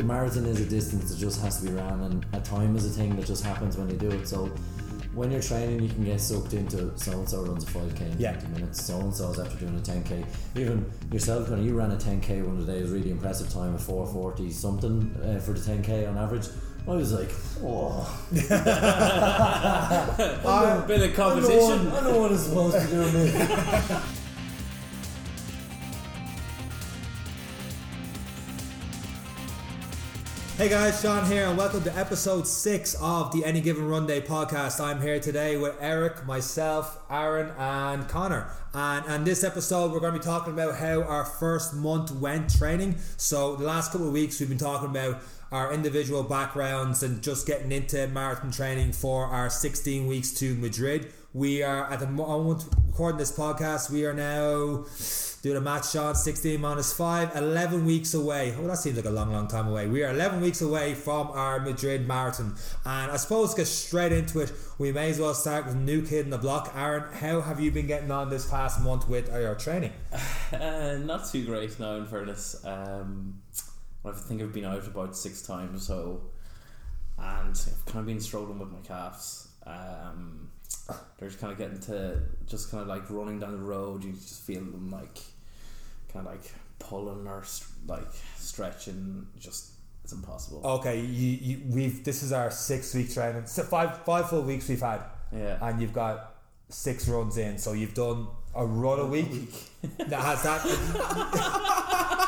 the marathon is a distance that just has to be ran, and a time is a thing that just happens when you do it. So when you're training, you can get sucked into so and so runs a 5k in Yeah. 20 minutes, so and so's after doing a 10k. Even yourself, when you ran a 10k one of the days, really impressive time of 440 something uh, for the 10k on average. I was like, oh, I've been A bit of I competition. know, I know what it's supposed to do. Hey guys, Sean here, and welcome to episode six of the Any Given Run Day podcast. I'm here today with Eric, myself, Aaron, and Connor. And and this episode, we're going to be talking about how our first month went training. So the last couple of weeks, we've been talking about our individual backgrounds and just getting into marathon training for our 16 weeks to Madrid. We are at the moment recording this podcast. We are now doing a match shot 16 minus 5 11 weeks away oh that seems like a long long time away we are 11 weeks away from our madrid marathon and i suppose to get straight into it we may as well start with new kid in the block aaron how have you been getting on this past month with your training Uh, not too great now, in fairness. Um, I think I've been out about six times, so and I've kind of been struggling with my calves. Um, they're just kind of getting to just kind of like running down the road. You just feel them like kind of like pulling or like stretching. Just it's impossible. okay you, you we've this is our six week training so five five full weeks we've had Yeah. and you've got six runs in so you've done a run a week that has that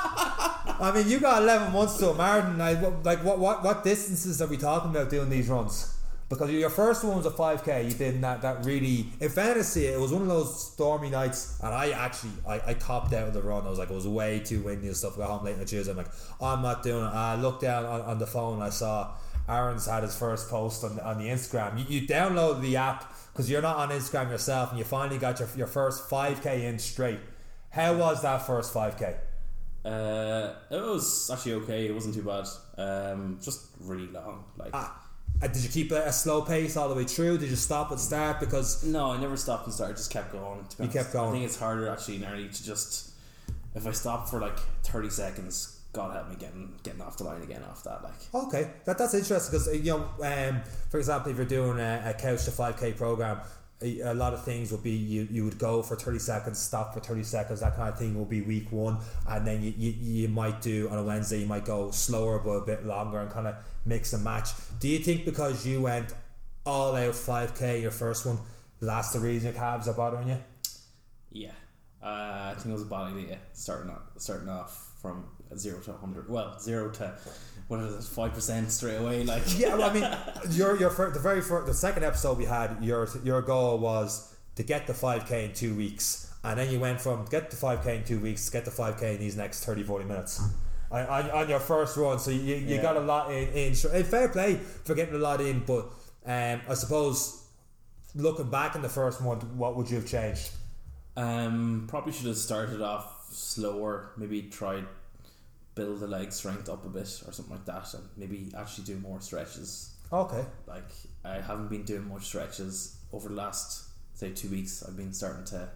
I mean, you got 11 months to a marathon. Like, what, like what, what, what distances are we talking about doing these runs? Because your first one was a 5k, you did that, that really, in fantasy, it was one of those stormy nights, and I actually, I, I copped out of the run. I was like, it was way too windy and stuff. I got home late on Tuesday. I'm like, I'm not doing it. I looked down on, on the phone, I saw Aaron's had his first post on, on the Instagram. You, you download the app because you're not on Instagram yourself, and you finally got your, your first 5k in straight. How was that first 5k? Uh, it was actually okay. It wasn't too bad. Um, just really long. Like Ah, uh, did you keep a, a slow pace all the way through? Did you stop and start? Because No, I never stopped and started. Just kept going. You kept going. I think it's harder actually nearly to just if I stop for like thirty seconds. God help me getting getting off the line again off that. Like okay, that that's interesting because you know, um, for example, if you're doing a, a couch to five k program. A lot of things would be you, you would go for 30 seconds stop for 30 seconds that kind of thing will be week one. And then you, you, you might do on a Wednesday you might go slower but a bit longer and kind of mix and match. Do you think because you went all out 5k your first one that's the reason your calves are bothering you? Yeah, uh, I think it was a bad idea starting off, starting off from zero to hundred. Well, zero to what is it, five percent straight away. Like yeah, well, I mean, your your fir- the very first the second episode we had your your goal was to get the five k in two weeks, and then you went from get the five k in two weeks get the five k in these next 30, 40 minutes. On, on, on your first run, so you, you Yeah. got a lot in, in. And Fair play for getting a lot in, but um, I suppose looking back in the first month, what would you have changed? Um, probably should have started off slower. Maybe try build the leg strength up a bit or something like that, and maybe actually do more stretches. Okay, Like I haven't been doing much stretches over the last say two weeks. I've been starting to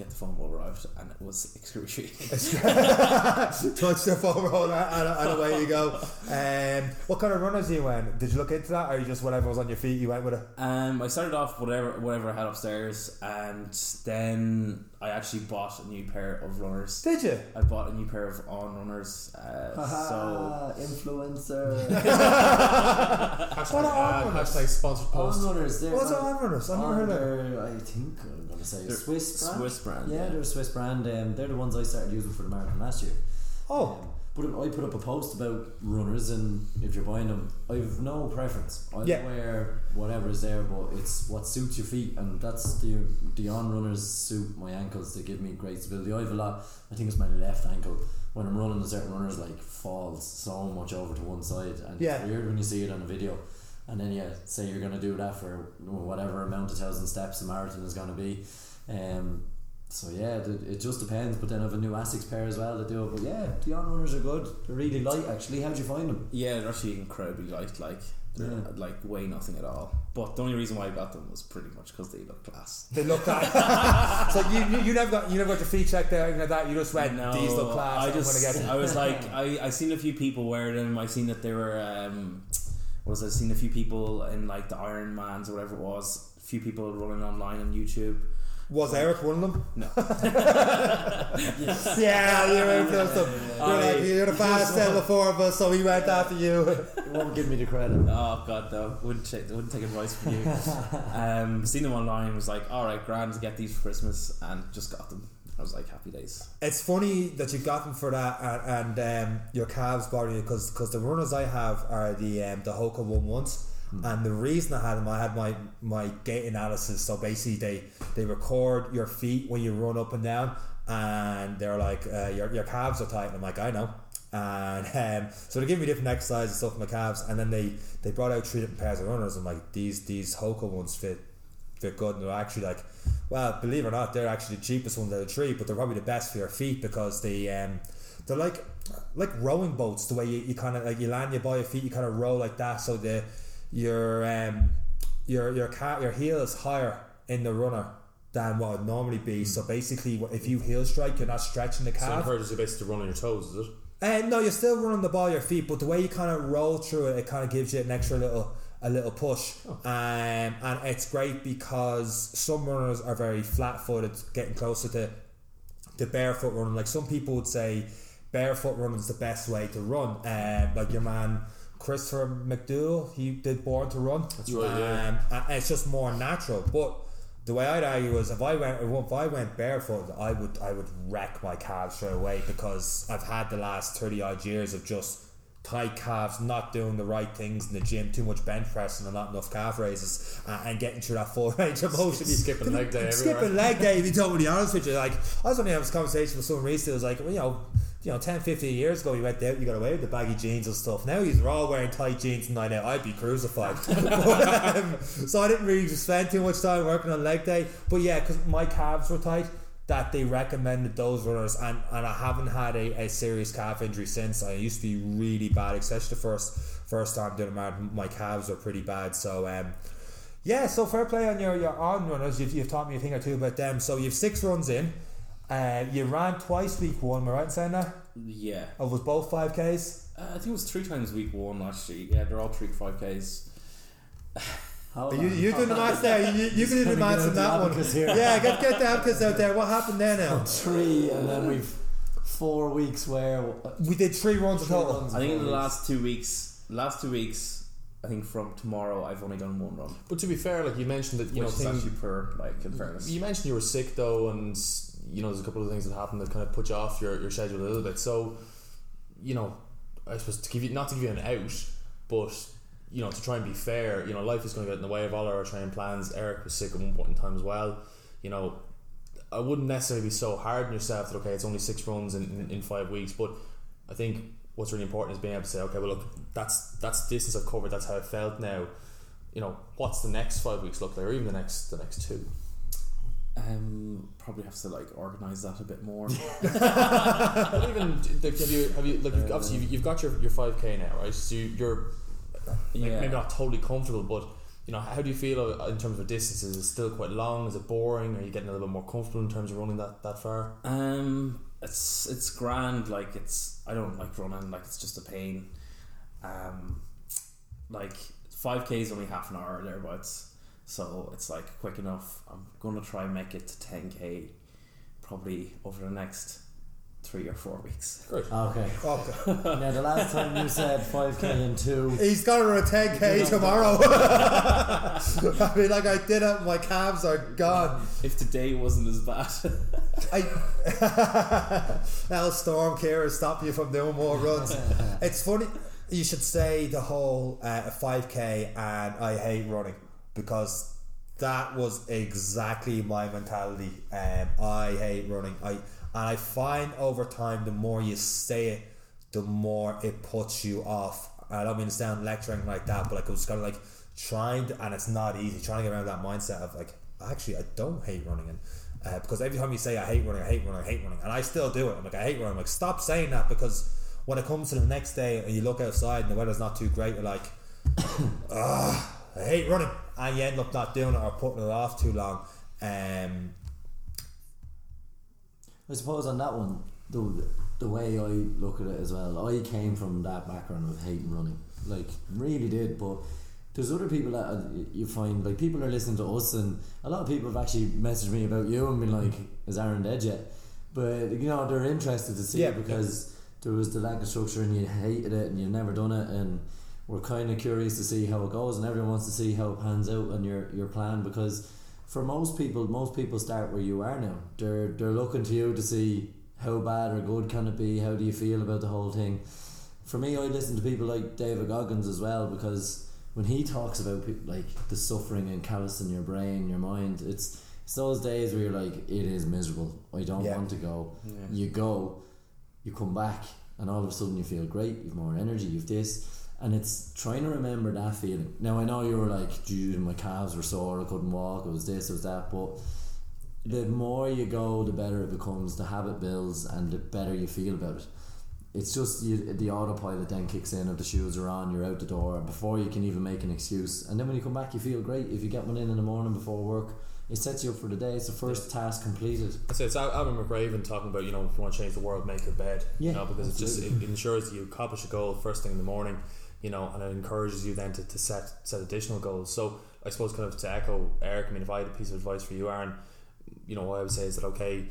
get the foam roller out, and it was excruciating. touch the foam roller and, and away you go. Um, what kind of runners you went? Did you look into that, or you just whatever was on your feet, you went with it? um, I started off whatever whatever I had upstairs, and then I actually bought a new pair of runners. Did you? I bought a new pair of on runners. Uh, so influencer. What are ad, runners? hashtag sponsored post. runners. They're What's not- on runners? I've never heard of it. I think I'm gonna say They're Swiss brand. Swiss brand, Yeah, yeah. they're a Swiss brand. Um, they're the ones I started using for the marathon last year. Oh, Um, but I put up a post about runners, and if you're buying them, I've no preference. I Yeah. wear whatever is there, but it's what suits your feet, and that's the the on runners suit my ankles. They give me great stability. I have a lot. I think it's my left ankle. When I'm running, the certain runners like falls so much over to one side, and Yeah. it's weird when you see it on a video. And then yeah, say you're gonna do that for whatever amount of thousand steps the marathon is gonna be. Um, so yeah, it just depends. But then I have a new Asics pair as well that do it. But yeah, the on runners are good. They're really light actually. How'd you find them? yeah, they're actually incredibly light. Like They're Yeah. like weigh nothing at all. But the only reason why I got them was pretty much because they look class. They look class. so you, you you never got you never got your feet checked there anything like that. You just went these look class. I just gonna get them. I was like I I seen a few people wear them. I seen that they were um what was I seen a few people in like the Iron Mans or whatever it was. A few people running online on YouTube. Was Eric one of them? No. Yeah, you were influenced them. You're I- like you're the fastest out of the four of us, so he went after you. It won't give me the credit. Oh god, no! Wouldn't take wouldn't take advice from you. um, seen them online. Was like, all right, grand, to get these for Christmas, and just got them. I was like, happy days. It's funny that you got them for that, and, and um, your calves bother you because the runners I have are the um, the Hoka one ones. And the reason I had them, I had my, my gait analysis. So basically, they, they record your feet when you run up and down, and they're like, uh, your, your calves are tight. And I'm like, I know. And um, so they give me different exercises and stuff for my calves. And then they, they brought out three different pairs of runners. I'm like, these these Hoka ones fit fit good. And they're actually like, well, believe it or not, they're actually the cheapest ones out of the three, but they're probably the best for your feet because they um, they're like like rowing boats. The way you, you kind of like you land your by your feet, you kind of row like that. So the your um your your cat your heel is higher in the runner than what it would normally be. So basically, if you heel strike, you're not stretching the calf. So encourages you basically to run on your toes, is it? And no, you're still running the ball your feet, but the way you kind of roll through it, it kind of gives you an extra little a little push. Um, and it's great because some runners are very flat footed, getting closer to the barefoot running. Like some people would say, barefoot running is the best way to run. Um, like your man Christopher McDougall, he did Born to Run. That's right, yeah. Um, and it's just more natural, but. The way I'd argue is if I went if I went barefoot, I would I would wreck my calves straight away because I've had the last thirty odd years of just tight calves, not doing the right things in the gym, too much bench pressing and not enough calf raises, uh, and getting through that full range of motion. Skipping leg day Skipping everywhere. leg day, If you don't be honest with you. Like I was only having this conversation with someone recently. It was like, well, you know, you know, 10, 15 years ago, you went out, you got away with the baggy jeans and stuff. Now you're all wearing tight jeans and night out. I'd be crucified. but, um, so I didn't really spend too much time working on leg day. But yeah, because my calves were tight. That they recommended those runners, and, and I haven't had a, a serious calf injury since. I used to be really bad, especially the first first time doing a marathon. My calves were pretty bad. So um, yeah, so fair play on your, your on runners. You've, you've taught me a thing or two about them. So you've six runs in. Uh, you ran twice week one, am I right in saying that? Yeah, Oh, was both 5Ks? uh, I think it was three times week one actually. Yeah, they're all three five k's. How You, you doing the maths there. You, you can do the Gonna maths get on that one. abacus here. Yeah, get, get the abacus out there. What happened there now? three, and then we've four weeks where We did three runs in Three total. runs. I think in the Four last two weeks, last two weeks, I think from tomorrow I've only done one run, But to be fair, like you mentioned that you which know is things. actually per like in fairness. You mentioned you were sick though, and you know there's a couple of things that happened that kind of put you off your, your schedule a little bit. So, you know, I suppose to give you not to give you an out, but you know to try and be fair, you know, life is going to get in the way of all our training plans. Eric was sick at one point in time as well. You know, I wouldn't necessarily be so hard on yourself that okay, it's only six runs in, in, in five weeks, but I think what's really important is being able to say, okay, well look, that's that's distance I've covered, that's how I felt now. You know, what's the next five weeks look like, or even the next the next two. Um, probably have to like organize that a bit more. But even like, have you have you like you've- obviously you've, you've got your your five k now, right? So you- you're like, Yeah. maybe not totally comfortable, but you know how do you feel in terms of distance? Is it still quite long? Is it boring? Are you getting a little bit more comfortable in terms of running that that far? Um, it's it's grand. Like it's I don't like running. Like it's just a pain. Um, like five k is only half an hour or thereabouts, so it's like quick enough. I'm gonna try and make it to ten k, probably over the next three or four weeks. Great. Okay. Okay. Now the last time you said five k and two. He's got to run a 10k tomorrow. I mean, like I did it, my calves are gone. If today wasn't as bad, I that'll storm care and stop you from doing more runs. It's funny. You should say the whole uh, 5k and I hate running because that was exactly my mentality. Um, I hate running. I and I find over time the more you say it, the more it puts you off. I don't mean to sound lecturing like that, but like I was kind of like trying to, and it's not easy trying to get around that mindset of like actually I don't hate running and uh, because every time you say I hate running, I hate running, I hate running, and I still do it. I'm like I hate running. I'm like stop saying that because when it comes to the next day and you look outside and the weather's not too great, you're like ah, I hate running, and you end up not doing it or putting it off too long. Um, I suppose on that one, the the way I look at it as well, I came from that background of hating running, like really did. But there's other people that you find like people are listening to us, and a lot of people have actually messaged me about you and been like, "Is Aaron dead yet?" But you know they're interested to see Yeah. it because there was the lack of structure and you hated it and you've never done it and we're kind of curious to see how it goes and everyone wants to see how it pans out on your, your plan because for most people most people start where you are now. They're they're looking to you to see how bad or good can it be? How do you feel about the whole thing? For me I listen to people like David Goggins as well because when he talks about pe- like the suffering and callous in your brain your mind it's it's those days where you're like it is miserable. I don't Yeah. want to go. Yeah. you go you come back and all of a sudden you feel great you've more energy you've this and it's trying to remember that feeling. Now I know you were like dude my calves were sore I couldn't walk it was this it was that but the more you go the better it becomes the habit builds and the better you feel about it. It's just you, the autopilot then kicks in if the shoes are on you're out the door before you can even make an excuse. And then when you come back you feel great. If you get one in in the morning before work it sets you up for the day. It's the first task completed. Say it's Al- Alvin McRaven talking about you know if you want to change the world, make your bed. Yeah, you know because it just it, ensures you accomplish a goal first thing in the morning. You know, and it encourages you then to, to set set additional goals. So I suppose kind of to echo Eric. I mean, if I had a piece of advice for you, Aaron, you know, what I would say is that okay,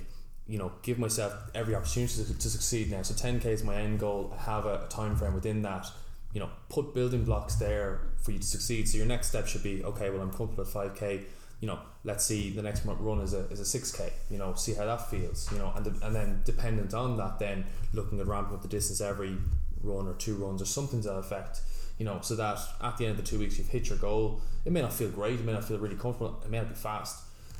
you know, give myself every opportunity to, to succeed now. So 10k is my end goal. Have a, a time frame within that. You know, put building blocks there for you to succeed. So your next step should be okay. Well, I'm comfortable at 5k. You know, let's see the next run is a is a 6k. You know, see how that feels. You know, and the, and then dependent on that, then looking at ramping up the distance every run or two runs or something to that effect. You know, so that at the end of the two weeks you've hit your goal. It may not feel great. It may not feel really comfortable. It may not be fast,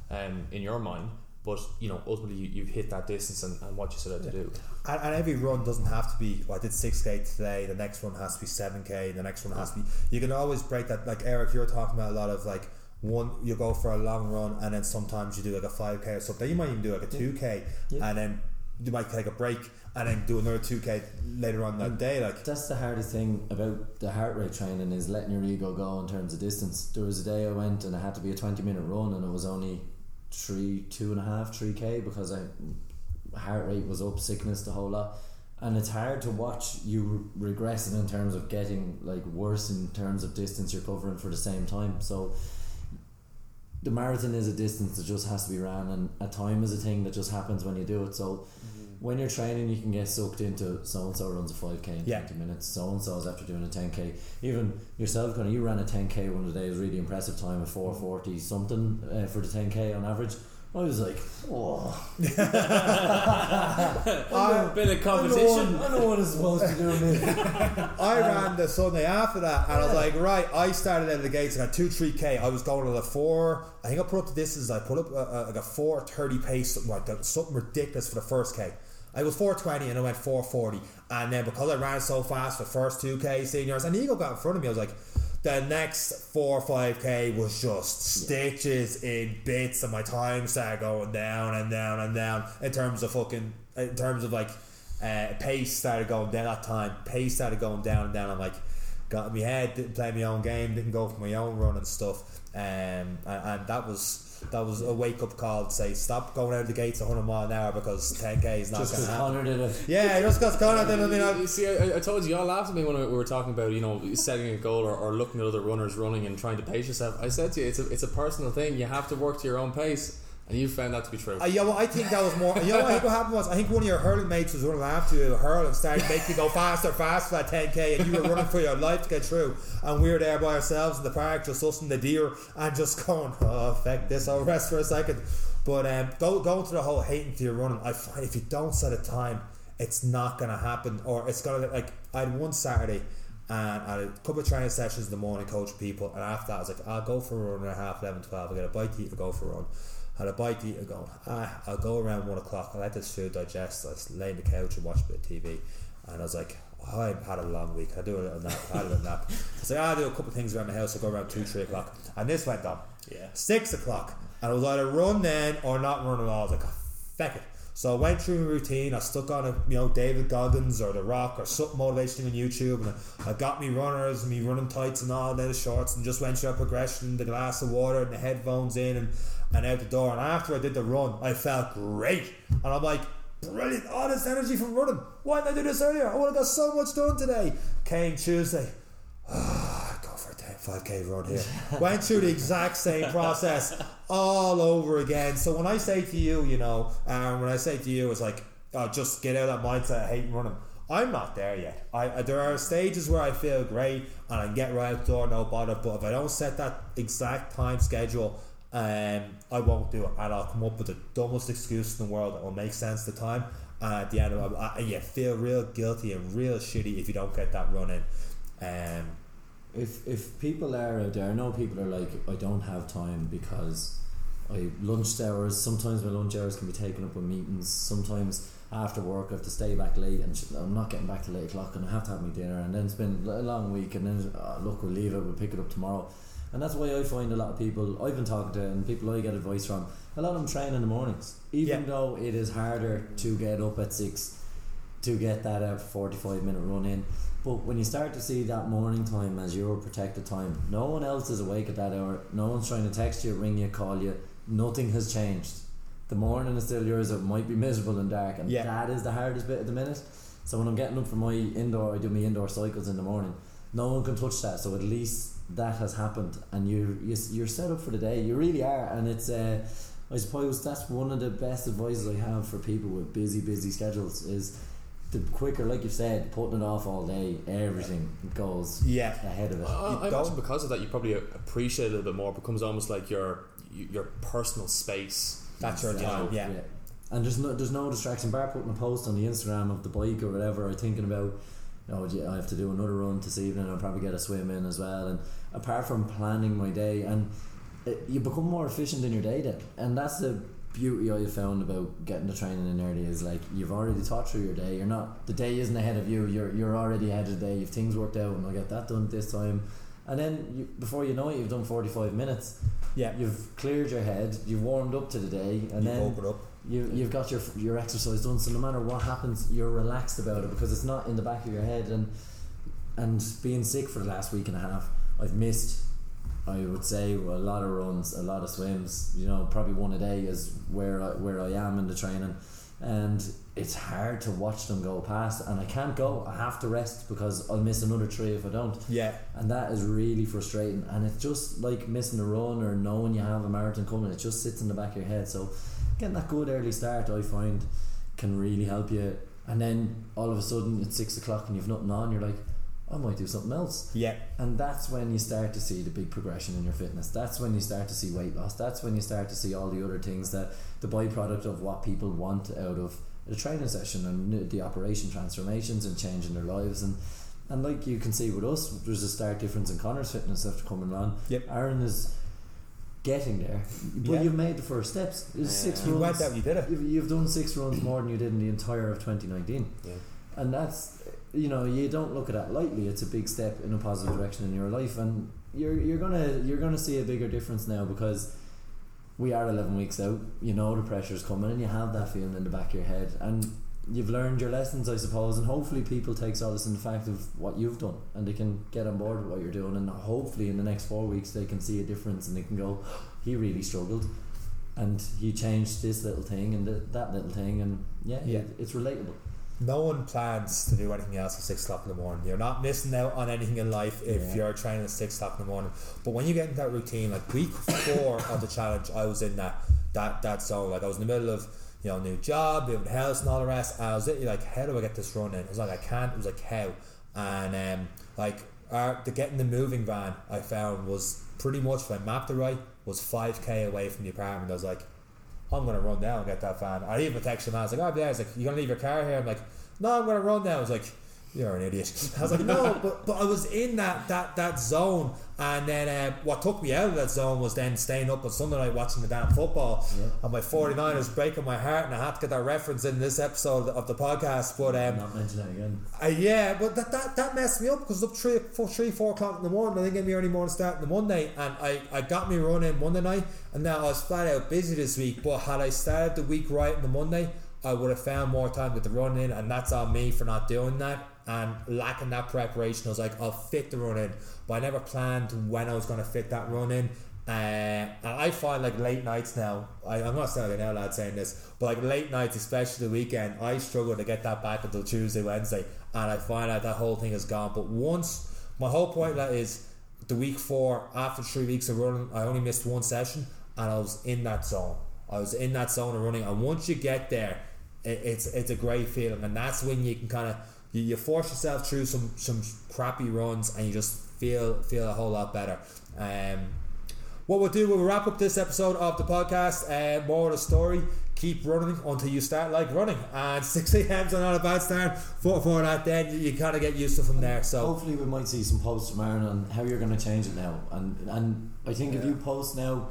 um, in your mind. But you know, ultimately you, you've hit that distance and, and what you set out to do. and, and every run doesn't have to be. Well, I did six k today. The next one has to be seven k. The next one has to be. You can always break that. Like Eric, you're talking about a lot of like one. You go for a long run, and then sometimes you do like a five k or something. You might even do like a two k, Yeah. and then you might take a break and then do another two k later on that day. Like That's the hardest thing about the heart rate training is letting your ego go in terms of distance. There was a day I went and it had to be a twenty minute run and it was only three, two and a half, three k because I heart rate was up, sickness, the whole lot. And it's hard to watch you regressing in terms of getting like worse in terms of distance you're covering for the same time. So the marathon is a distance that just has to be ran and a time is a thing that just happens when you do it. So mm-hmm. When you're training, you can get sucked into so and so runs a five k in Yeah. twenty minutes. So and so's after doing a ten k. Even yourself, Conor, you ran a ten k one of the days. Really impressive time of four forty something uh, for the ten k on average. I was like, oh, I, Bit of I competition. know, what, I know what I'm supposed to do. Mate. I um, ran the Sunday after that, and I was like, right. I started out of the gates. I got two three k. I was going at a four. I think I put up the distance. I put up a, a, like a four thirty pace, something like that, something ridiculous for the first k. I was four twenty and I went four forty, and then because I ran so fast the first two k seniors, and Eagle got in front of me. I was like. The next four or five k was just stitches in bits, and my time started going down and down and down in terms of fucking in terms of like uh, pace started going down that time. Pace started going down and down. I'm like, got in my head, didn't play my own game, didn't go for my own run and stuff. Um, and, and that was that was a wake up call to say stop going out of the gates 100 mile an hour because 10k is not going to happen. Connor did it. Yeah, just because Conor did. I mean, I, You see, I, I told you, y'all laughed at me when we were talking about, you know, setting a goal or, or looking at other runners running and trying to pace yourself. I said to you, it's a, it's a personal thing. You have to work to your own pace, and you found that to be true. I, you know, what, I think that was more. You know, I think what happened was I think one of your hurling mates was running after you, hurl and started making you go faster, faster that 10k, and you were running for your life to get through, and we were there by ourselves in the park, just us and the deer, and just going, oh, fuck this, I'll rest for a second. But um, go going to the whole hating to your running, I find if you don't set a time, it's not gonna happen, or it's gonna like I had one Saturday. And I had a couple of training sessions in the morning, coach people, and after that, I was like, I'll go for a run at half 11, 12. I'll get a bite to eat and go for a run. Had a bite to eat and go, ah, I'll go around one o'clock. I'll let this food digest. I just lay on the couch and watch a bit of TV. And I was like, oh, I've had a long week. I do a little nap. I had a little nap. I was like, I'll do a couple of things around the house. I'll go around two, three o'clock. And this went on. Yeah. Six o'clock. And I was either run then or not run at all. I was like, oh, feck it. So I went through my routine. I stuck on a you know David Goggins or The Rock or something motivational on YouTube, and I got me runners, and me running tights and all, then the shorts, and just went through a progression, the glass of water, and the headphones in, and and out the door. And after I did the run, I felt great, and I'm like. Brilliant! All this energy from running. Why didn't I do this earlier? I would have got so much done today. Came Tuesday. Ah, go for a 10, 5k run here. Went through the exact same process all over again. So when I say to you, you know, um, when I say to you, it's like, oh, just get out of that mindset, I hate running. I'm not there yet. I, there are stages where I feel great and I can get right out the door, no bother. But if I don't set that exact time schedule, um, I won't do it, and I'll come up with the dumbest excuse in the world that will make sense at the time. And at the end of I, you feel real guilty and real shitty if you don't get that run in. Um, if if people are out there, I know people are like, I don't have time because I lunch hours. Sometimes my lunch hours can be taken up with meetings. Sometimes after work I have to stay back late, and I'm not getting back till eight o'clock, and I have to have my dinner, and then it's been a long week, and then oh, look, we'll leave it, we'll pick it up tomorrow. And that's why I find a lot of people I've been talking to and people I get advice from. A lot of them train in the mornings, even Yeah. though it is harder to get up at six to get that uh, 45 minute run in. But when you start to see that morning time as your protected time, no one else is awake at that hour. No one's trying to text you, ring you, call you. Nothing has changed. The morning is still yours. It might be miserable and dark, and Yeah. that is the hardest bit at the minute. So when I'm getting up for my indoor, I do my indoor cycles in the morning. No one can touch that. So at least that has happened, and you you you're set up for the day. You really are, and it's. Uh, I suppose that's one of the best advices I have for people with busy, busy schedules is the quicker, like you said, putting it off all day, everything goes yeah. ahead of it. Uh, I don't- imagine because of that, you probably appreciate it a little bit more. It becomes almost like your your personal space. That's your time. know, Yeah. And there's no there's no distraction. Bar putting a post on the Instagram of the bike or whatever, or thinking about, oh, yeah, I have to do another run this evening. I'll probably get a swim in as well. And apart from planning my day, and it, you become more efficient in your day then. And that's the beauty I found about getting the training in early is like you've already thought through your day. You're not the day isn't ahead of you. You're you're already ahead of the day. You've things worked out, and I'll get that done this time. And then you, before you know it, you've done forty five minutes. Yeah. You've cleared your head. You've warmed up to the day, and you then. You you've got your your exercise done. So no matter what happens, you're relaxed about it because it's not in the back of your head. And and being sick for the last week and a half, I've missed. I would say a lot of runs, a lot of swims. You know, probably one a day is where I, where I am in the training, and it's hard to watch them go past. And I can't go. I have to rest because I'll miss another three if I don't Yeah. and that is really frustrating and it's just like missing a run or knowing you have a marathon coming it just sits in the back of your head so getting that good early start I find can really help you. And then all of a sudden it's six o'clock and you've nothing on you're like I might do something else. Yeah. and that's when you start to see the big progression in your fitness. That's when you start to see weight loss. That's when you start to see all the other things that the byproduct of what people want out of a training session and the operation transformations and changing their lives. And and like you can see with us there's a stark difference in Connor's fitness after coming on. Yep. Aaron is getting there. But Yeah. you've made the first steps. It's six You runs. went out, you did it. You've, you've done six runs more than you did in the entire of 2019 Yeah. and that's you know you don't look at that lightly. It's a big step in a positive direction in your life. And you're you're gonna you're gonna see a bigger difference now because we are 11 weeks out. You know the pressure's coming and you have that feeling in the back of your head. And you've learned your lessons I suppose and hopefully people take solace in the fact of what you've done and they can get on board with what you're doing and hopefully in the next four weeks they can see a difference and they can go he really struggled and he changed this little thing and th- that little thing and yeah, Yeah. It, it's relatable No one plans to do anything else at six o'clock in the morning. You're not missing out on anything in life if Yeah. you're training at six o'clock in the morning. But when you get into that routine, like week four of the challenge, I was in that that that zone. Like I was in the middle of you know new job, moving house, and all the rest. And I was literally like, how do I get this run in? It was like I can't. It was like how, and um, like our, the getting the moving van I found was pretty much if I mapped it right was five k away from the apartment. I was like. I'm gonna run down and get that van. I even texted him. I was like, "Oh yeah." I was like, "You gonna leave your car here?" I'm like, "No, I'm gonna run down." I was like, "You're an idiot." I was like, "No," but but I was in that that that zone, and then um, what took me out of that zone was then staying up on Sunday night watching the damn football, Yeah. and my 49ers breaking my heart, and I had to get that reference in this episode of the podcast. But um, not mention that again uh, yeah, but that, that, that messed me up because up three, four, three, four o'clock in the morning. I didn't get me early morning start on the Monday, and I, I got me running Monday night, and now I was flat out busy this week. But had I started the week right on the Monday, I would have found more time to the run in, and that's on me for not doing that and lacking that preparation. I was like, I'll fit the run in, but I never planned when I was going to fit that run in. Uh, and I find like late nights now, I, I'm not saying now, lad, saying this, but like late nights, especially the weekend, I struggle to get that back until Tuesday, Wednesday, and I find out that whole thing is gone. But once, my whole point that is the week four, after three weeks of running, I only missed one session, and I was in that zone. I was in that zone of running, and once you get there, it, it's it's a great feeling, and that's when you can kind of you, you force yourself through some some crappy runs, and you just feel feel a whole lot better. Um, what we'll do, we'll wrap up this episode of the podcast. Uh, more of the story. Keep running until you start like running. And 6 a.m.'s are not a bad start. For, for that, then you, you kind of get used to from there. So Hopefully, we might see some posts from Aaron on how you're going to change it now. And and I think if you post now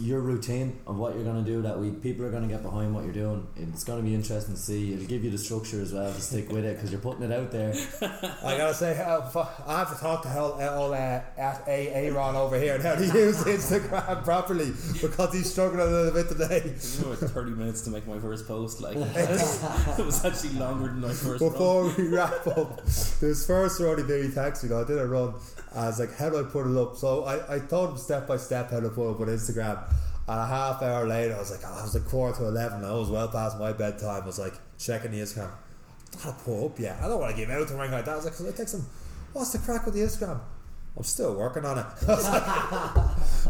your routine of what you're going to do that week, people are going to get behind what you're doing. It's going to be interesting to see. It'll give you the structure as well to stick with it because you're putting it out there. I gotta say, uh, I have to talk to hell, uh, all, uh, at A Aaron over here and how to use Instagram properly because he's struggling a little bit today. It took me 30 minutes to make my first post. Like, it was actually longer than my first run. Before we wrap up, this first run he did, he texted. I did a run. I was like, how do I put it up? So I, I told him step by step how to put up on Instagram. And a half hour later, I was like, oh, I was like quarter to 11. I was well past my bedtime. I was like, checking the Instagram. I don't put up yet. I don't want to give out to ring like that. I was like, 'cause I text him, what's the crack with the Instagram? I'm still working on it.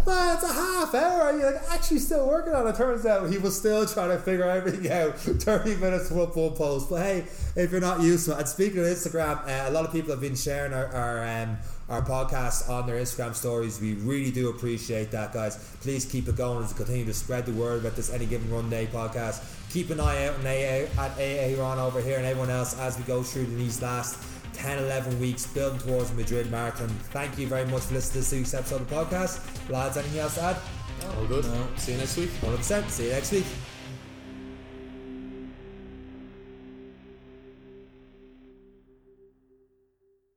Man, it's a half hour. You're like actually still working on it. Turns out he was still trying to figure everything out. 30 minutes up one post. But hey, if you're not used to it, and speaking of Instagram, uh, a lot of people have been sharing our, our um, our podcast on their Instagram stories. We really do appreciate that, guys. Please keep it going as we continue to spread the word about this Any Given Run Day podcast. Keep an eye out on AA, at AA Ron over here and everyone else as we go through these last 10, 11 weeks building towards Madrid Marathon. Thank you very much for listening to this week's episode of the podcast. Lads, anything else to add? All good. See you next week. 100%. See you next week.